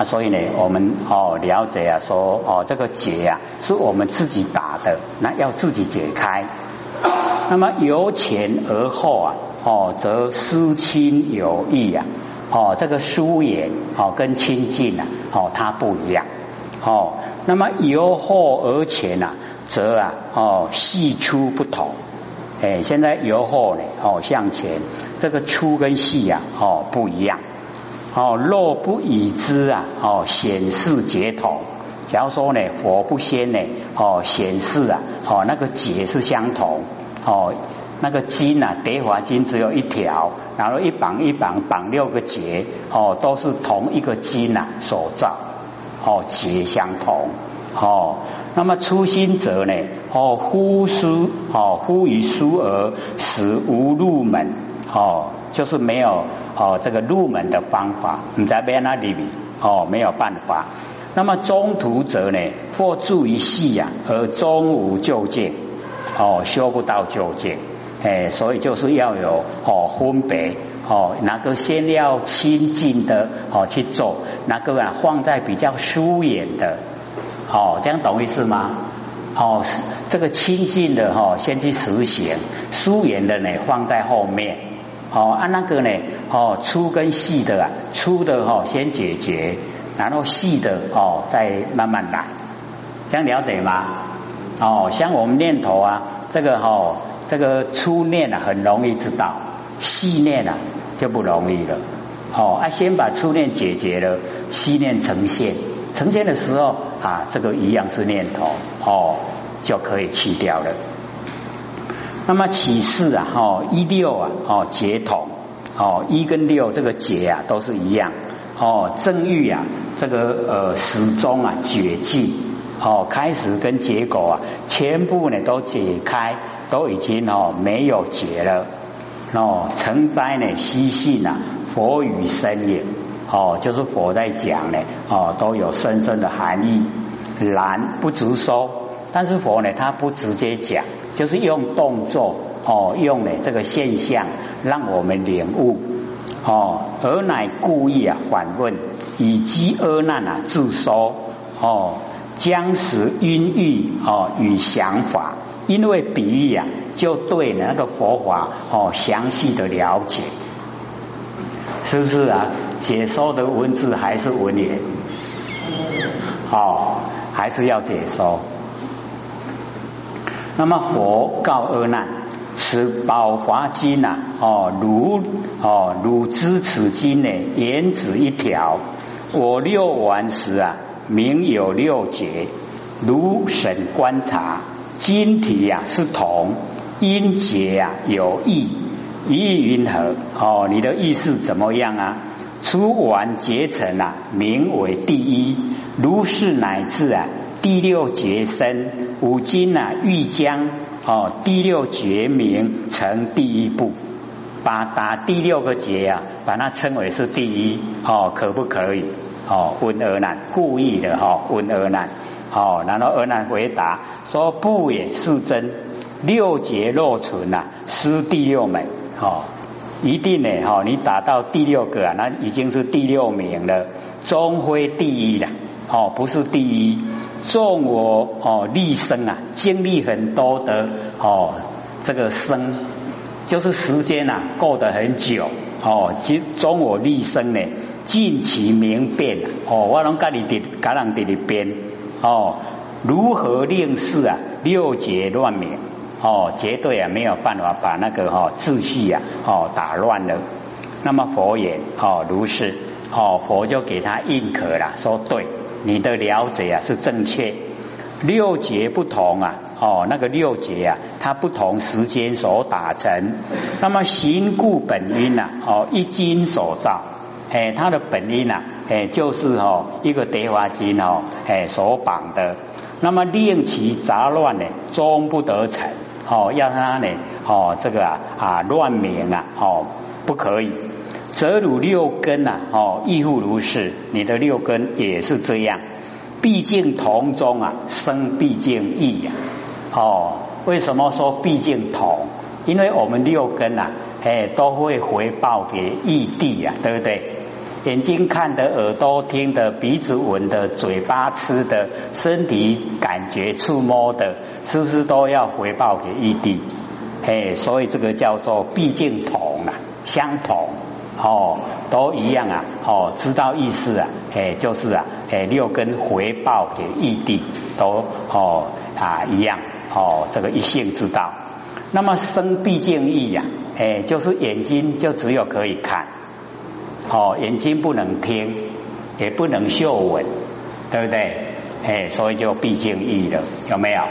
啊，所以呢，我们哦了解啊，说哦这个结啊是我们自己打的，那要自己解开。那么由前而后啊，哦则思亲有义啊，哦这个疏远哦跟亲近啊，哦它不一样。哦，那么由后而前啊，则啊哦细粗不同。哎，现在由后呢哦向前，这个粗跟细啊哦不一样。哦，若不以之啊，哦显示解同。假如说呢，佛不先呢，哦显示啊，哦那个解是相同。哦，那个金啊，德华金只有一条，然后一绑一绑绑六个结，哦都是同一个金啊所造。哦结相同。哦，那么初心者呢？哦呼疏哦呼于疏而使无入门。哦。就是没有哦，这个入门的方法，你在边那里哦，没有办法。那么中途者呢，或住于细呀，而终无就见，哦，修不到就见，哎，所以就是要有哦分别哦，哪个先要亲近的哦去做，哪个啊放在比较疏远的，哦，这样懂意思吗？哦，这个亲近的哈先去实行，疏远的呢放在后面。哦，按那个呢，哦，粗跟细的啊，粗的哈先解决，然后细的哦再慢慢来，这样了解吗？哦，像我们念头啊，这个哈，这个粗念啊很容易知道，细念啊就不容易了。哦，啊，先把粗念解决了，细念呈现，呈现的时候啊，这个一样是念头，哦，就可以去掉了。那么启示啊，哦一六啊，哦结统，哦一跟六这个结啊都是一样，哦正欲啊这个呃始终啊绝迹，哦开始跟结果啊全部呢都解开，都已经哦没有结了，哦成灾呢悉信啊佛语深也，哦就是佛在讲呢，哦都有深深的含义，然不直说，但是佛呢他不直接讲。就是用动作哦，用呢这个现象让我们领悟哦，而乃故意啊反问，以积恶难啊自说哦，将使晕欲哦与想法，因为比喻啊，就对那个佛法哦详细的了解，是不是啊？解说的文字还是文言？哦，还是要解说。那么佛告阿难：此宝华经呐，哦，如哦，汝知此经呢，言止一条。我六完时啊，名有六节。如审观察，经体呀是同，音节呀有异，意云何？哦，你的意思怎么样啊？初完结成啊，名为第一。如是乃至啊。第六节生五经啊，欲将哦第六节名成第一步，把打第六个节啊，把它称为是第一哦，可不可以？哦，问而难，故意的哈，问而难，哦，然后而难回答说不也是真，六节若存呐，失第六门，哦，一定呢，哈，你打到第六个啊，那已经是第六名了，终非第一了，哦，不是第一。纵我哦立生啊，经历很多的哦，这个生就是时间呐过得很久哦。即中我立生呢，尽其明辨哦，我能跟你的橄榄地里边哦，如何令事啊六节乱灭哦，绝对啊没有办法把那个哈秩序啊哦打乱了。那么佛言哦如是哦，佛就给他认可了，说对。你的了解啊是正确，六节不同啊，哦，那个六节啊，它不同时间所打成，那么行故本因呐，哦，一经所造，哎，它的本因呐，哎，就是哦一个德华经哦，哎所绑的，那么令其杂乱呢，终不得成，哦，要他呢，哦，这个啊啊乱名啊，哦，不可以。则汝六根呐，哦，亦复如是。你的六根也是这样，毕竟同中啊，生毕竟异呀。哦，为什么说毕竟同？因为我们六根呐，哎，都会回报给异地呀，对不对？眼睛看的，耳朵听的，鼻子闻的，嘴巴吃的，身体感觉触摸的，是不是都要回报给异地？哎，所以这个叫做毕竟同啊，相同哦，都一样啊，哦，知道意思啊，哎，就是啊，哎，六根回报给异地都哦啊一样哦，这个一性知道。那么生毕竟异呀，哎，就是眼睛就只有可以看，哦，眼睛不能听，也不能嗅闻，对不对？哎，所以就毕竟异了，有没有？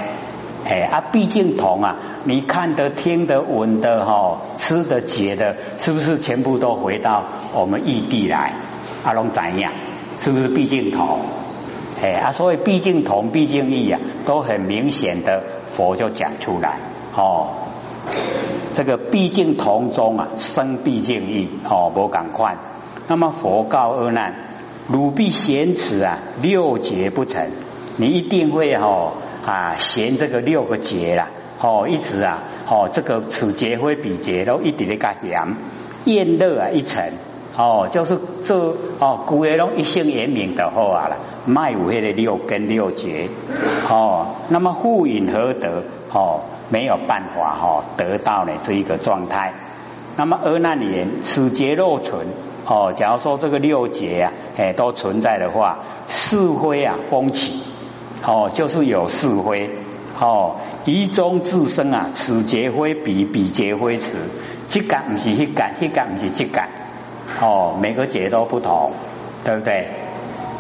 哎啊，毕竟同啊，你看的、听的、闻的、哈吃的、解的，是不是全部都回到我们异地来？阿龙怎样？是不是毕竟同？哎啊，所以毕竟同、毕竟异啊，都很明显的佛就讲出来哦。这个毕竟同中啊，生毕竟异哦，不赶快。那么佛告阿难：汝必嫌此啊，六劫不成，你一定会哦啊嫌这个六个劫啦哦，一直啊哦，这个此劫会彼劫都一直在加嫌，厌乐啊一层哦，就是这哦古人拢一性言明的好啊啦，卖五黑的六根六劫哦，那么复引何得哦？没有办法哈得到呢这一个状态。那么而那年此劫若存哦，假如说这个六劫啊，哎都存在的话，是非啊风起哦，就是有是非哦，以中自生啊，此劫非彼，彼劫非此，这感不是去感，去感不是这感哦，每个劫都不同，对不对？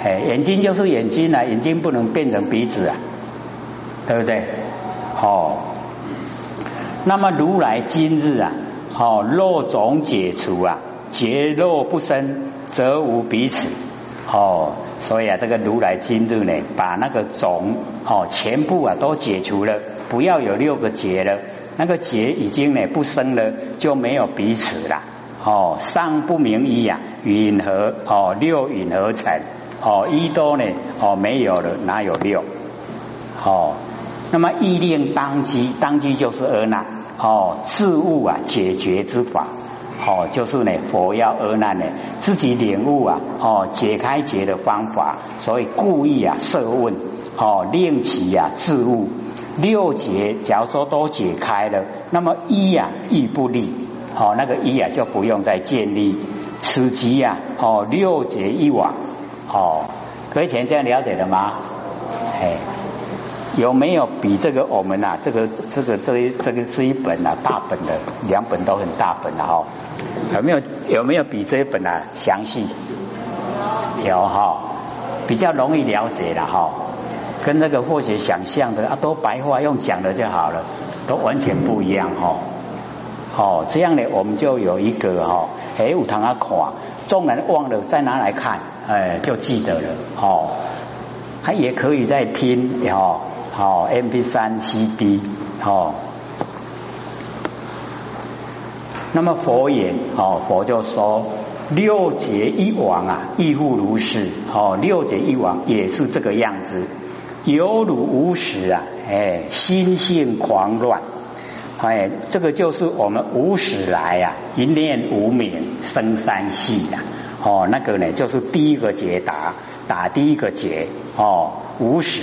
哎，眼睛就是眼睛啊，眼睛不能变成鼻子啊，对不对？哦。那么如来今日啊，好肉种解除啊，劫肉不生，则无彼此。哦，所以啊，这个如来今日呢，把那个种哦全部啊都解除了，不要有六个结了，那个结已经呢不生了，就没有彼此了。哦，上不明一呀，允和哦六允合成哦一多呢哦没有了，哪有六？哦。那么意念当机，当机就是阿难哦，自悟啊解决之法哦，就是呢佛要阿难呢自己领悟啊哦解开结的方法，所以故意啊设问哦令其啊自悟六结，假如说都解开了，那么一呀亦不利哦，那个一啊就不用再建立此即呀哦六结一往哦，各位前这样了解了吗？哎。有没有比这个我们呐？这个这个这一这个是一本啊大本的，两本都很大本的哈。有没有有没有比这一本啊详细？有哈，比较容易了解了哈。跟那个或许想象的啊，都白话用讲的就好了，都完全不一样哈。哦，这样呢，我们就有一个哈，哎，有堂啊看，众人忘了再拿来看，哎，就记得了哦。还也可以再听哦。好，M P 三 C D 好，那么佛言哦，佛就说六劫一往啊，亦复如是哦，六劫一往也是这个样子，犹如无始啊，哎，心性狂乱，哎，这个就是我们无始来呀，一念无明生三系呀，哦，那个呢就是第一个解答，打第一个结哦，无始。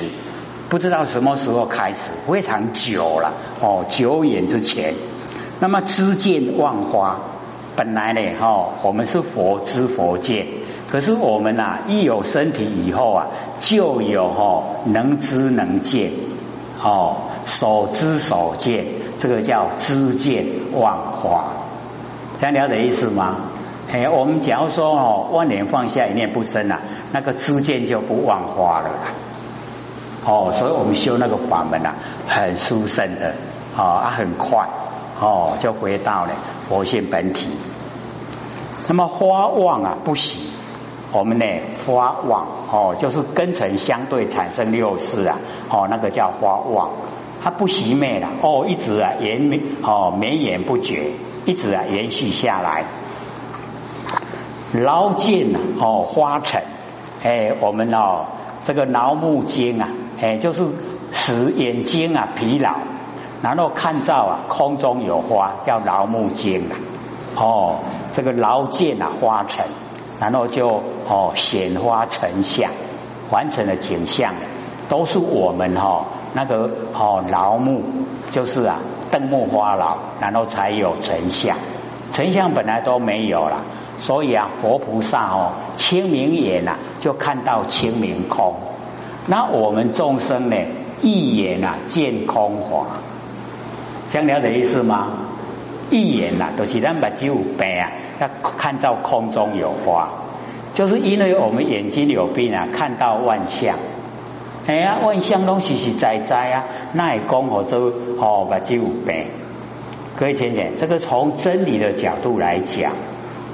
不知道什么时候开始，非常久了哦，久远之前。那么知见万花，本来呢，哈，我们是佛知佛见，可是我们呐，一有身体以后啊，就有哈能知能见，哦，所知所见，这个叫知见万花，这样了解意思吗？哎，我们假如说哦，万年放下一念不生啊，那个知见就不万花了。哦，所以我们修那个法门啊，很殊胜的，啊，很快，哦，就回到了佛性本体。那么花旺啊不喜，我们呢花旺哦，就是根尘相对产生六事啊，哦，那个叫花旺，它不熄灭了，哦，一直啊延绵，哦绵延不绝，一直啊延续下来。劳见，哦花尘，哎，我们哦这个劳木经啊。哎，就是使眼睛啊疲劳，然后看到啊空中有花，叫劳木经啊。哦，这个劳见啊花成，然后就哦显花成像，完成了景象，都是我们哈那个哦劳木，就是啊灯木花老，然后才有成像，成像本来都没有了，所以啊佛菩萨哦清明眼呐就看到清明空，那我们众生呢一眼啊见空华，想了解意思吗？一眼呐都是咱把只有白啊。要看到空中有花，就是因为我们眼睛有病啊，看到万象。哎呀，万象拢实实在在啊，那也讲我就哦把这有白。各位浅浅，这个从真理的角度来讲，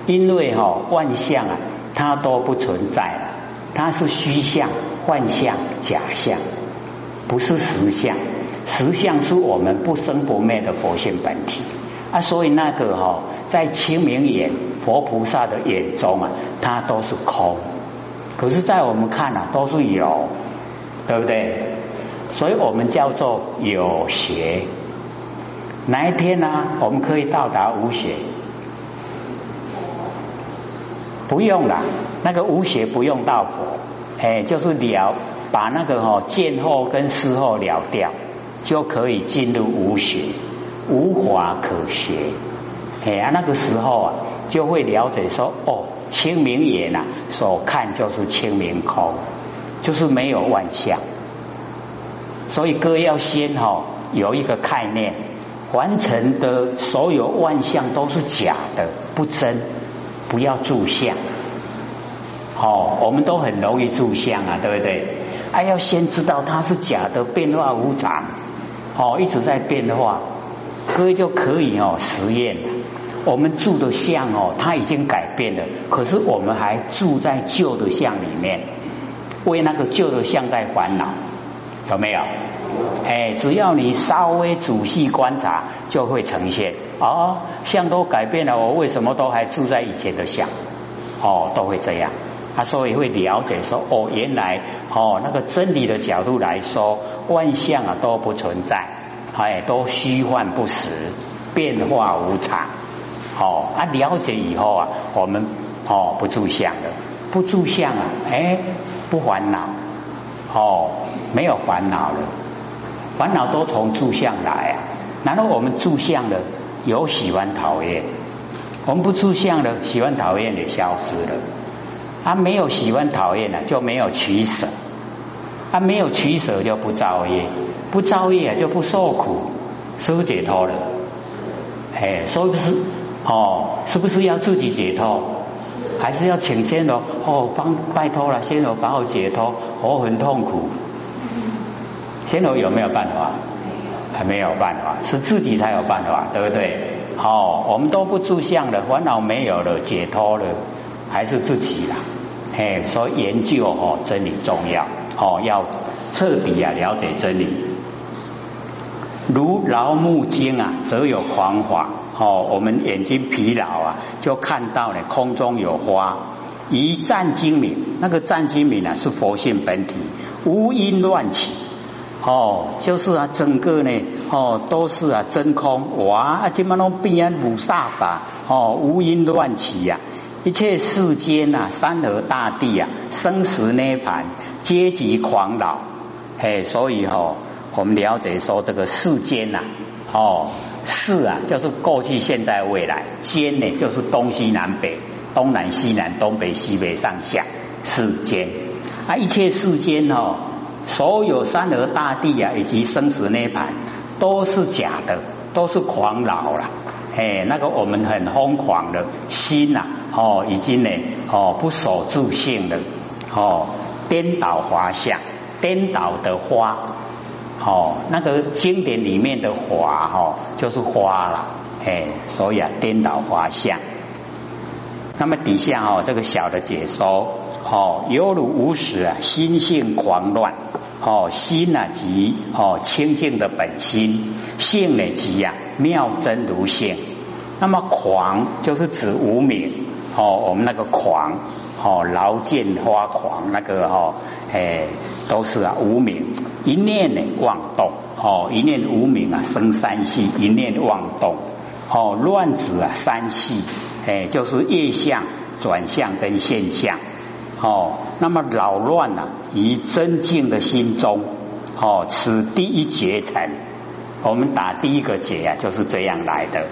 因为哈万象啊，它都不存在，它是虚象、幻象、假象，不是实相。实相是我们不生不灭的佛性本体。啊，所以那个哈，在清明眼佛菩萨的眼中啊，它都是空；可是，在我们看啊，都是有，对不对？所以我们叫做有邪。哪一天呢？我们可以到达无邪？不用了，那个无邪不用到佛，哎，就是了，把那个哦见后跟思后了掉，就可以进入无邪。无法可学，哎呀，那个时候啊，就会了解说，哦，清明眼呐，所看就是清明空，就是没有万象。所以哥要先哈有一个概念，完成的所有万象都是假的，不真，不要住相。哦，我们都很容易住相啊，对不对？哎，要先知道它是假的，变化无常，哦，一直在变化。各位就可以哦实验，我们住的相哦，它已经改变了，可是我们还住在旧的相里面，为那个旧的相在烦恼，有没有？哎，只要你稍微仔细观察，就会呈现哦，相都改变了，我为什么都还住在以前的相？哦，都会这样，他所以会了解说，哦，原来哦那个真理的角度来说，万象啊都不存在。哎，都虚幻不实，变化无常。哦，啊，了解以后啊，我们哦不住相了，不住相啊，哎，不烦恼。哦，没有烦恼了，烦恼都从住相来啊。然后我们住相的有喜欢讨厌，我们不住相的喜欢讨厌也消失了。啊，没有喜欢讨厌了，就没有取舍。他没有取舍就不造业，不造业就不受苦，是不是解脱了？哎，所以不是哦，是不是要自己解脱？还是要请仙罗哦帮拜托了，仙罗把我解脱，我很痛苦。仙罗有没有办法？还没有办法，是自己才有办法，对不对？哦，我们都不住相了，烦恼没有了，解脱了，还是自己啦。嘿，所以研究哦真理重要。哦，要彻底啊了解真理。如劳木经啊，则有狂法。哦，我们眼睛疲劳啊，就看到了空中有花。一战精明，那个战精明啊，是佛性本体，无因乱起。哦，就是啊，整个呢，哦，都是啊真空。哇，今嘛拢变啊无煞法。哦，无因乱起呀。一切世间呐，山河大地啊，生死涅盘，皆即狂老。嘿，所以哈，我们了解说这个世间呐，哦，世啊，就是过去、现在、未来；间呢，就是东西南北、东南西南、东北西北、上下世间。啊，一切世间哦，所有山河大地啊，以及生死涅盘，都是假的，都是狂老了。哎，那个我们很疯狂的心呐。哦，已经呢，哦，不守住性了，哦，颠倒花相，颠倒的花，哦，那个经典里面的花，哈，就是花了，哎，所以啊，颠倒花相。那么底下哦，这个小的解说，哦，犹如无始啊，心性狂乱，哦，心呢即哦清净的本心，性呢即呀妙真如性。那么狂就是指无名哦，我们那个狂哦，劳见花狂那个哈，哎，都是啊无名一念呢妄动哦，一念无名啊生三系，一念妄动哦，乱子啊三系，哎，就是业相转向跟现象。哦，那么扰乱呢，于真静的心中。哦，此第一结成，我们打第一个结啊，就是这样来的。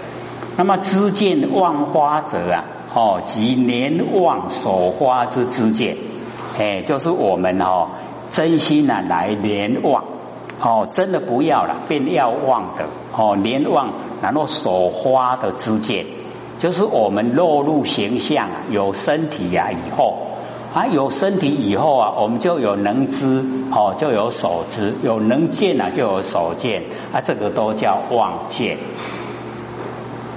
那么知见望花者啊，哦，即年望所花之知见，哎，就是我们哦，真心啊来连望，哦，真的不要了，便要望的，哦，连望然后所花的知见，就是我们落入形象有身体呀以后。啊，有身体以后啊，我们就有能知，哦，就有所知；有能见啊，就有所见。啊，这个都叫望见。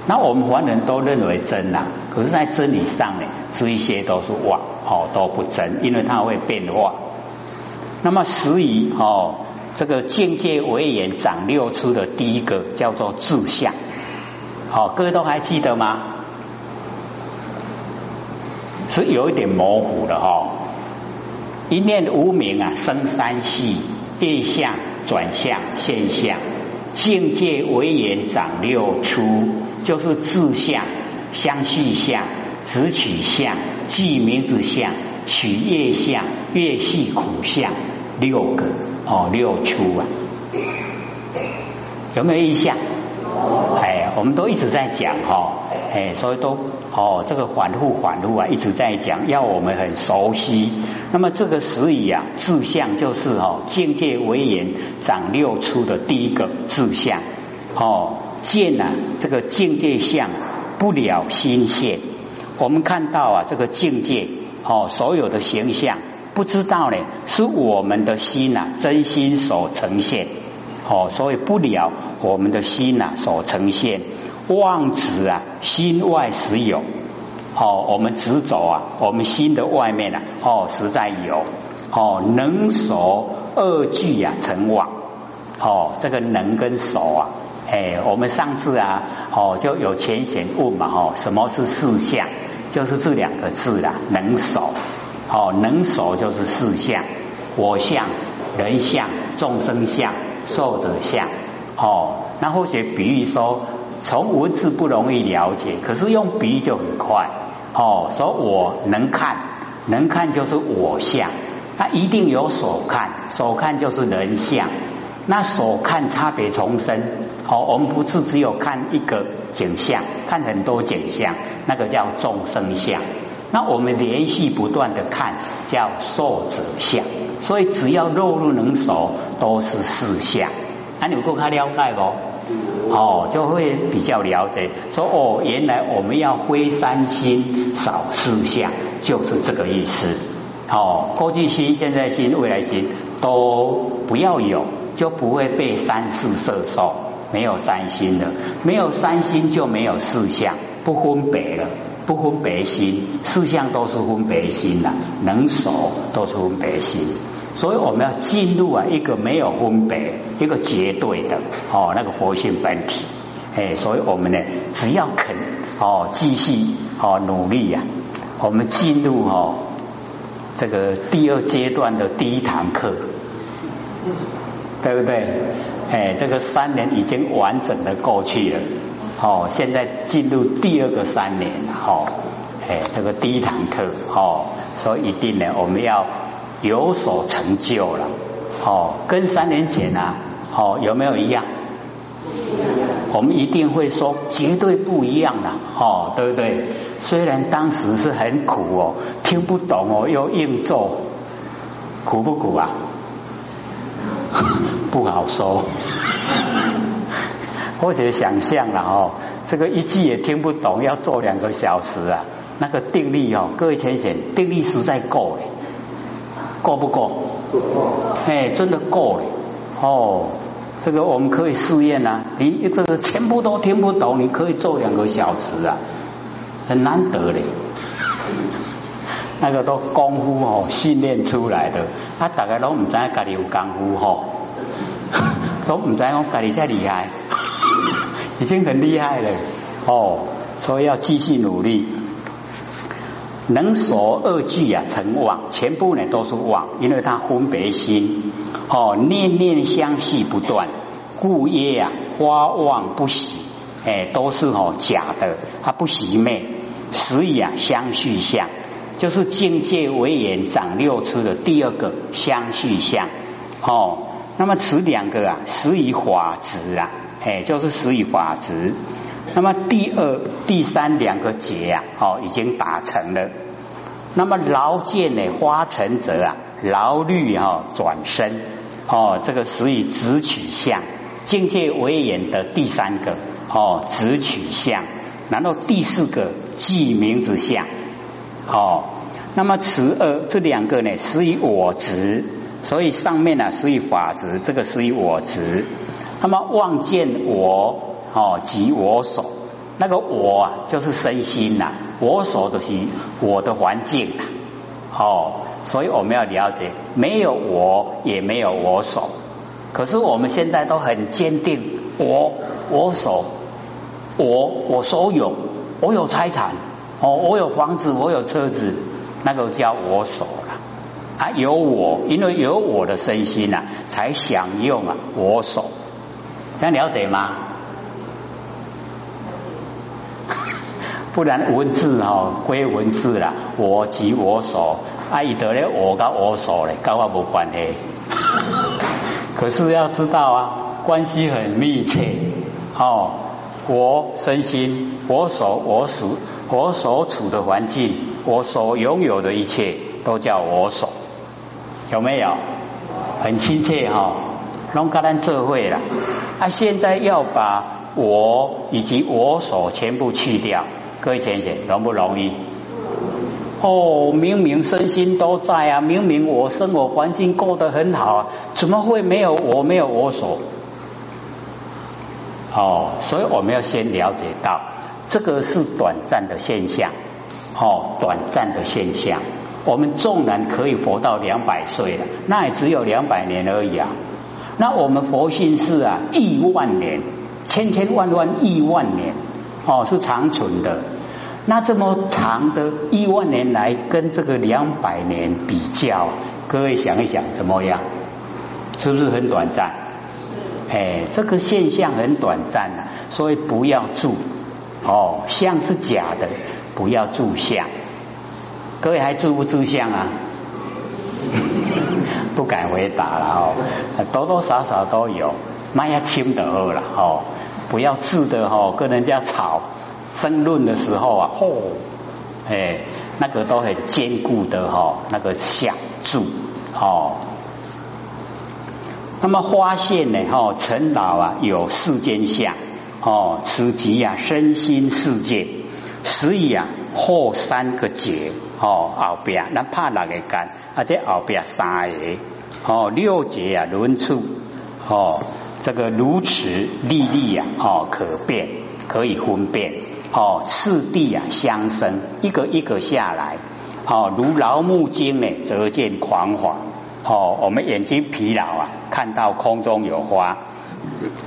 那我们凡人都认为真呐，可是，在真理上呢，这一些都是妄，哦，都不真，因为它会变化。那么，所以哦，这个境界为言长六出的第一个叫做志向。好，各位都还记得吗？是有一点模糊的哈，一念无明啊，生三系，变相转向现象，境界为言长六出，就是志相、相续相、直取相、记名字相、取业相、业系苦相六个哦，六出啊，有没有印象？哎，我们都一直在讲哈，哎，所以都哦，这个反复反复啊，一直在讲，要我们很熟悉。那么这个时语啊，志向就是哦，境界为言长六出的第一个志向哦，见啊，这个境界相不了心现。我们看到啊，这个境界哦，所有的形象，不知道呢，是我们的心呐，真心所呈现。哦，所以不了我们的心呐，所呈现妄执啊，心外实有。哦，我们直走啊，我们心的外面啊，哦，实在有。哦，能守二句啊，成妄。哦，这个能跟守啊，哎，我们上次啊，哦，就有浅显问嘛，哦，什么是四相？就是这两个字啦，能守。哦，能守就是四相，我相、人相、众生相。受者相，哦，那或许比喻说，从文字不容易了解，可是用比喻就很快，哦，说我能看，能看就是我相，那一定有所看，所看就是人相，那所看差别重生，哦，我们不是只有看一个景象，看很多景象，那个叫众生相。那我们连续不断的看，叫受者相，所以只要肉入能熟，都是四相。那你够他了解不？哦，就会比较了解。说哦，原来我们要挥三心，少四相，就是这个意思。哦，过去心、现在心、未来心都不要有，就不会被三世色受。没有三心的，没有三心就没有四相，不分别了。不分别心，四相都是分别心的，能守都是分别心，所以我们要进入啊一个没有分别、一个绝对的哦那个佛性本体，哎，所以我们呢只要肯哦继续哦努力呀，我们进入哦这个第二阶段的第一堂课，对不对？哎，这个三年已经完整的过去了。哦，现在进入第二个三年，哦，哎，这个第一堂课，哦，所以一定呢，我们要有所成就了，哦，跟三年前呢，哦，有没有一样？我们一定会说绝对不一样了，哦，对不对？虽然当时是很苦哦，听不懂哦，又硬做，苦不苦啊？不好说。或者想象了哦，这个一句也听不懂，要做两个小时啊，那个定力哦，各位浅显，定力实在够哎，够不够？够。哎，真的够了哦，这个我们可以试验啊，你这个全部都听不懂，你可以做两个小时啊，很难得嘞。那个都功夫哦，训练出来的，他大概都唔知家己有功夫吼，都唔知我家己才厉害。已经很厉害了哦，所以要继续努力。能所二句啊成妄，全部呢都是妄，因为它分别心哦，念念相续不断，故业啊花妄不喜，哎，都是哦假的，它不喜昧。十以啊相续相，就是境界为眼长六出的第二个相续相哦。那么此两个啊，十以法执啊，哎，就是十以法执。那么第二、第三两个结啊，哦，已经打成了。那么劳见呢，花成者啊，劳虑哈转身哦，这个十以直取相，境界为眼的第三个哦，直取相。然后第四个记名字相哦。那么此二这两个呢，十以我执。所以上面呢是以法执，这个是以我执。那么望见我哦即我所，那个我啊就是身心呐，我所的是我的环境哦。所以我们要了解，没有我也没有我所。可是我们现在都很坚定，我我所，我我所有，我有财产哦，我有房子，我有车子，那个叫我所。啊，有我，因为有我的身心呐，才享用啊我所，这样了解吗？不然文字哈归文字啦，我即我所，啊，伊得咧我跟我所咧，跟我无关系。可是要知道啊，关系很密切哦。我身心，我所我属，我所处的环境，我所拥有的一切，都叫我所。有没有很亲切哈？龙格兰智慧了啊！现在要把我以及我所全部去掉，各位浅浅容不容易？哦，明明身心都在啊，明明我生活环境过得很好啊，怎么会没有我没有我所？哦，所以我们要先了解到，这个是短暂的现象，哦，短暂的现象。我们纵然可以活到两百岁了，那也只有两百年而已啊。那我们佛性是啊，亿万年，千千万万亿万年，哦，是长存的。那这么长的亿万年来跟这个两百年比较，各位想一想怎么样？是不是很短暂？哎，这个现象很短暂啊，所以不要住哦，相是假的，不要住相。各位还住不住相啊？不敢回答了哦，多多少少都有，那要轻的好了哦，不要自的哦，跟人家吵争论的时候啊，嚯，哎，那个都很坚固的哈，那个想住哦。那么发现呢，哦，陈老啊有四间相哦，此即啊身心世界，所以啊后三个哦，后边那怕六个干，啊，这后边三个哦，六节啊轮处哦，这个如此粒粒啊哦可辨，可以分辨哦，次第啊相生，一个一个下来哦，如劳木经呢，则见狂花哦，我们眼睛疲劳啊，看到空中有花，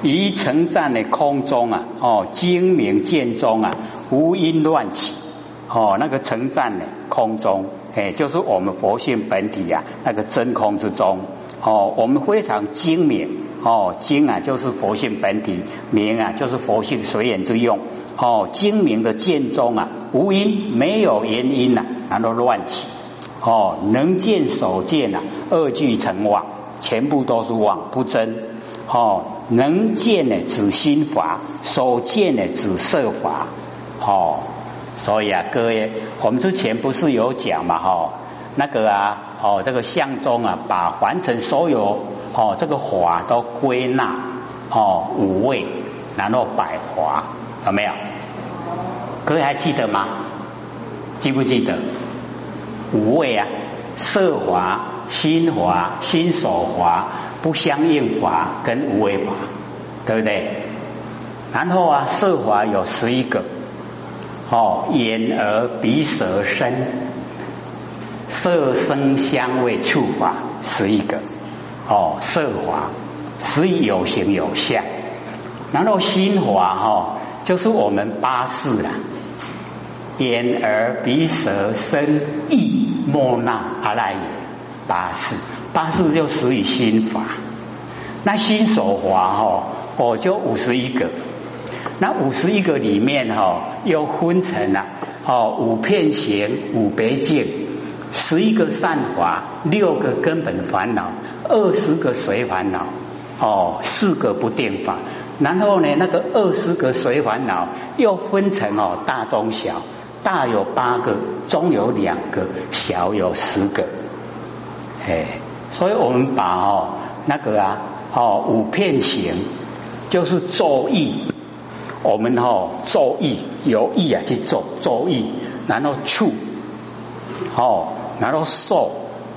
于城站的空中啊哦，精明见中啊，无因乱起。哦，那个城站呢？空中，哎，就是我们佛性本体呀，那个真空之中。哦，我们非常精明。哦，精啊，就是佛性本体；明啊，就是佛性随缘之用。哦，精明的见中啊，无因，没有原因呐，然后乱起。哦，能见所见啊，二俱成妄，全部都是妄，不真。哦，能见呢，指心法；所见呢，指色法。哦。所以啊，各位，我们之前不是有讲嘛，哈，那个啊，哦，这个相中啊，把凡尘所有哦，这个法都归纳哦五味，然后百华，有没有？各位还记得吗？记不记得？五味啊，色华、心华、心所华、不相应法跟无为法，对不对？然后啊，色华有十一个。哦，眼耳鼻舌身，色声香味触法十一个。哦，色法十有形有相，然后心法哈，就是我们八识啦，眼耳鼻舌身意莫那阿赖耶八识，八识就属于心法。那心所法哈，哦就五十一个。那五十一个里面哈，又分成了哦，五片行，五别境，十一个善法，六个根本烦恼，二十个随烦恼，哦，四个不定法。然后呢，那个二十个随烦恼又分成哦大中小，大有八个，中有两个，小有十个。哎，所以我们把哦那个啊哦五片行就是作意，我们哦作意有意啊去做作意，然后处哦然后受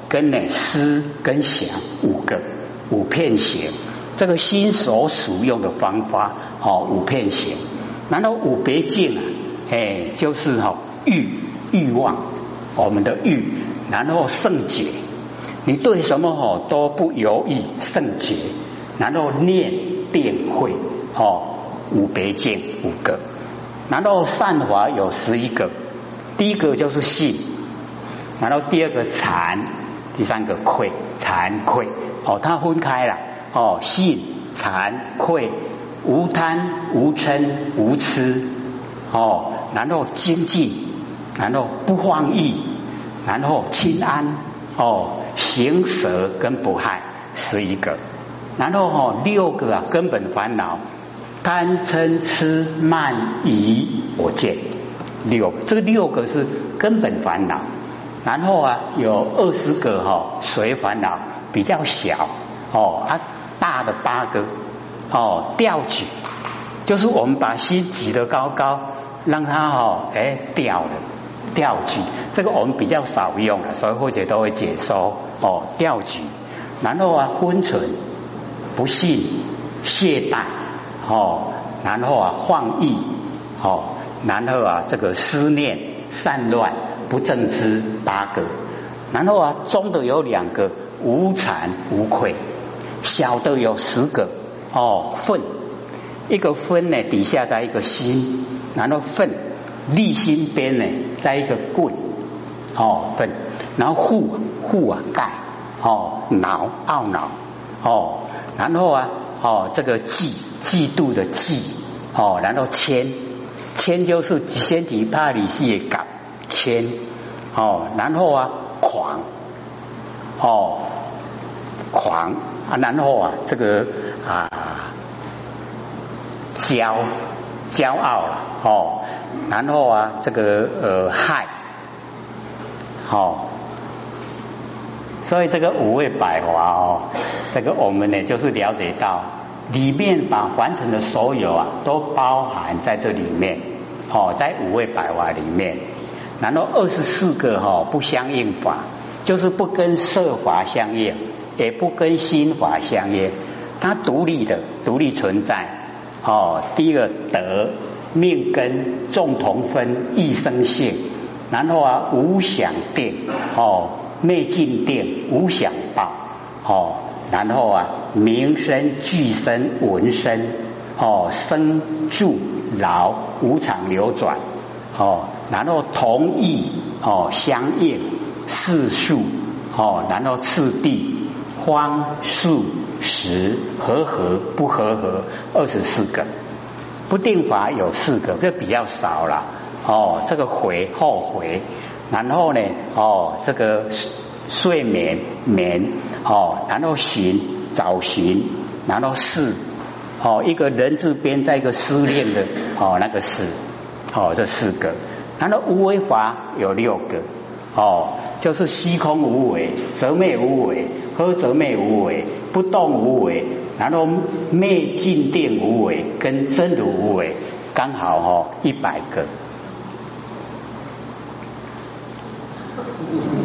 跟呢思跟想五个五片行。这个心所使用的方法，哦，五片行，然后五别境啊，哎，就是哈欲欲望，我们的欲，然后圣洁，你对什么哦都不犹豫，圣洁，然后念定慧，哦，五别境五个，然后善法有十一个，第一个就是信，然后第二个惭，第三个愧，惭愧，哦，它分开了。哦，信、惭、愧、无贪、无嗔、无痴，哦，然后精进，然后不放逸，然后清安，哦，行舍跟不害十一个，然后哦六个啊根本烦恼，贪嗔痴慢疑我见。六，这个六个是根本烦恼，然后啊有二十个哈随烦恼比较小，哦啊。大的八个哦，吊举就是我们把心举得高高，让它哦哎吊了吊举，这个我们比较少用了，所以或者都会解说。哦吊举，然后啊昏沉不信懈怠。哦，然后啊放逸哦，然后啊这个思念散乱不正知八个，然后啊中的有两个无惭无愧。小的有十个哦，分一个分呢，底下在一个心，然后分立心边呢，在一个棍哦分，然后护护啊盖哦恼懊恼哦，然后啊哦这个嫉嫉妒的嫉哦，然后谦谦就是先提帕里西感谦哦，然后啊狂哦。狂啊，然后啊，这个啊，骄骄傲哦，然后啊，这个呃害，哦，所以这个五味百华哦，这个我们呢就是了解到里面把凡尘的所有啊都包含在这里面，哦，在五味百华里面，然后二十四个哈不相应法，就是不跟色法相应。也不跟心法相应，它独立的，独立存在。哦，第一个德命根众同分一生性，然后啊无想定哦灭尽定无想报哦，然后啊名声俱生闻声哦生住老无常流转哦，然后同意哦相应世数哦，然后次第。方数十和合不合合二十四个不定法有四个，这比较少了哦。这个回后回，然后呢哦，这个睡眠眠哦，然后寻找寻，然后是哦，一个人字边在一个思念的哦那个是哦这四个，然后无为法有六个。哦，就是虚空无为，则灭无为，何则灭无为？不动无为，然后灭尽定无为，跟真如无为，刚好哦一百个。Thank you.